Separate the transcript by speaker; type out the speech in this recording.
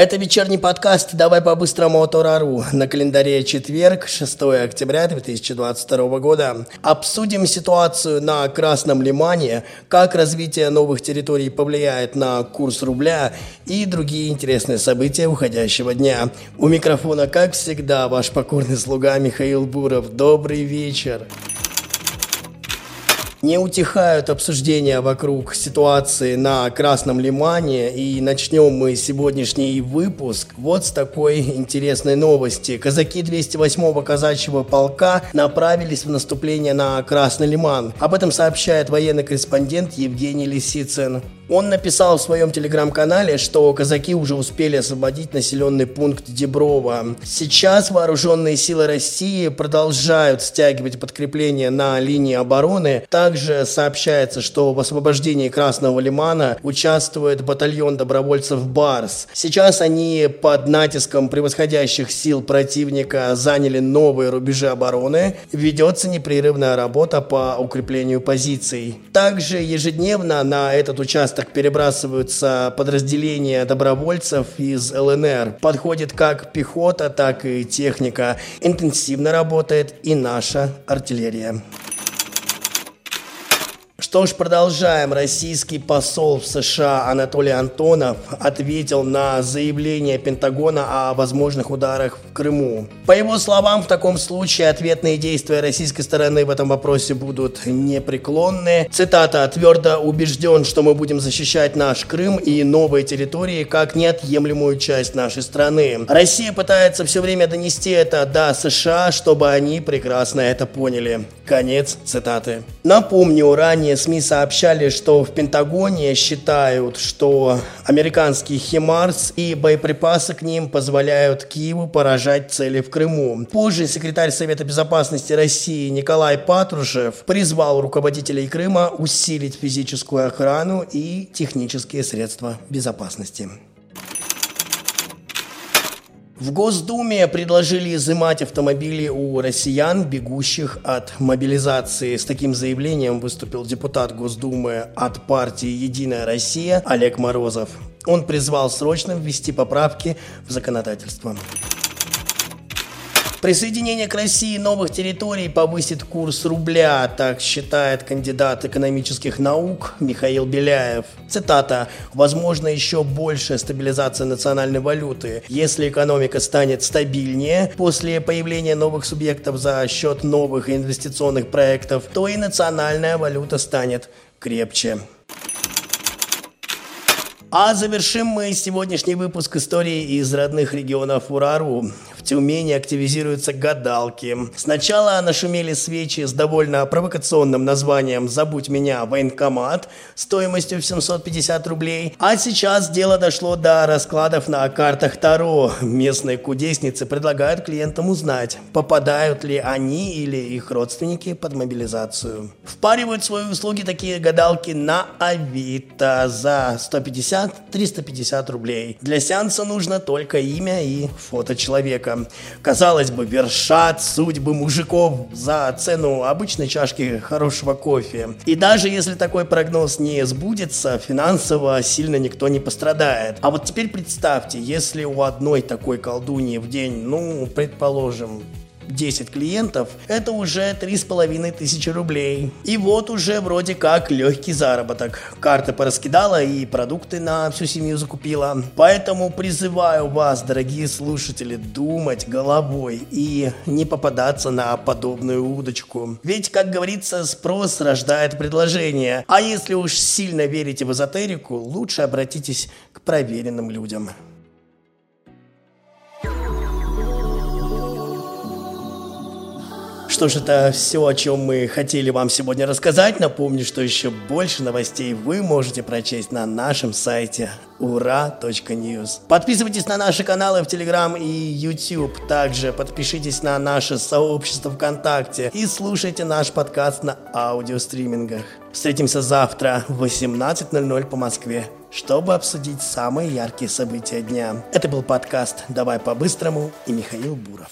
Speaker 1: Это вечерний подкаст «Давай по-быстрому от Урару». На календаре четверг, 6 октября 2022 года. Обсудим ситуацию на Красном Лимане, как развитие новых территорий повлияет на курс рубля и другие интересные события уходящего дня. У микрофона, как всегда, ваш покорный слуга Михаил Буров. Добрый вечер. Не утихают обсуждения вокруг ситуации на Красном Лимане, и начнем мы сегодняшний выпуск вот с такой интересной новости. Казаки 208-го казачьего полка направились в наступление на Красный Лиман. Об этом сообщает военный корреспондент Евгений Лисицын. Он написал в своем телеграм-канале, что казаки уже успели освободить населенный пункт Деброва. Сейчас вооруженные силы России продолжают стягивать подкрепления на линии обороны. Также сообщается, что в освобождении Красного Лимана участвует батальон добровольцев «Барс». Сейчас они под натиском превосходящих сил противника заняли новые рубежи обороны. Ведется непрерывная работа по укреплению позиций. Также ежедневно на этот участок участок перебрасываются подразделения добровольцев из ЛНР. Подходит как пехота, так и техника. Интенсивно работает и наша артиллерия. Что ж, продолжаем. Российский посол в США Анатолий Антонов ответил на заявление Пентагона о возможных ударах в Крыму. По его словам, в таком случае ответные действия российской стороны в этом вопросе будут непреклонны. Цитата «Твердо убежден, что мы будем защищать наш Крым и новые территории как неотъемлемую часть нашей страны. Россия пытается все время донести это до США, чтобы они прекрасно это поняли». Конец цитаты. Напомню, ранее СМИ сообщали, что в Пентагоне считают, что американские «Химарс» и боеприпасы к ним позволяют Киеву поражать цели в Крыму. Позже секретарь Совета Безопасности России Николай Патрушев призвал руководителей Крыма усилить физическую охрану и технические средства безопасности. В Госдуме предложили изымать автомобили у россиян, бегущих от мобилизации. С таким заявлением выступил депутат Госдумы от партии «Единая Россия» Олег Морозов. Он призвал срочно ввести поправки в законодательство. Присоединение к России новых территорий повысит курс рубля, так считает кандидат экономических наук Михаил Беляев. Цитата. «Возможно еще большая стабилизация национальной валюты. Если экономика станет стабильнее после появления новых субъектов за счет новых инвестиционных проектов, то и национальная валюта станет крепче». А завершим мы сегодняшний выпуск истории из родных регионов Урару. В Тюмени активизируются гадалки. Сначала нашумели свечи с довольно провокационным названием «Забудь меня, военкомат» стоимостью в 750 рублей. А сейчас дело дошло до раскладов на картах Таро. Местные кудесницы предлагают клиентам узнать, попадают ли они или их родственники под мобилизацию. Впаривают свои услуги такие гадалки на Авито за 150 150-350 рублей. Для сеанса нужно только имя и фото человека. Казалось бы, вершат судьбы мужиков за цену обычной чашки хорошего кофе. И даже если такой прогноз не сбудется, финансово сильно никто не пострадает. А вот теперь представьте, если у одной такой колдуньи в день, ну, предположим, 10 клиентов, это уже 3,5 тысячи рублей. И вот уже вроде как легкий заработок. Карты пораскидала и продукты на всю семью закупила. Поэтому призываю вас, дорогие слушатели, думать головой и не попадаться на подобную удочку. Ведь, как говорится, спрос рождает предложение. А если уж сильно верите в эзотерику, лучше обратитесь к проверенным людям. Что ж, это все, о чем мы хотели вам сегодня рассказать. Напомню, что еще больше новостей вы можете прочесть на нашем сайте ура.news. Подписывайтесь на наши каналы в Телеграм и YouTube. Также подпишитесь на наше сообщество ВКонтакте и слушайте наш подкаст на аудиостримингах. Встретимся завтра в 18.00 по Москве, чтобы обсудить самые яркие события дня. Это был подкаст «Давай по-быстрому» и Михаил Буров.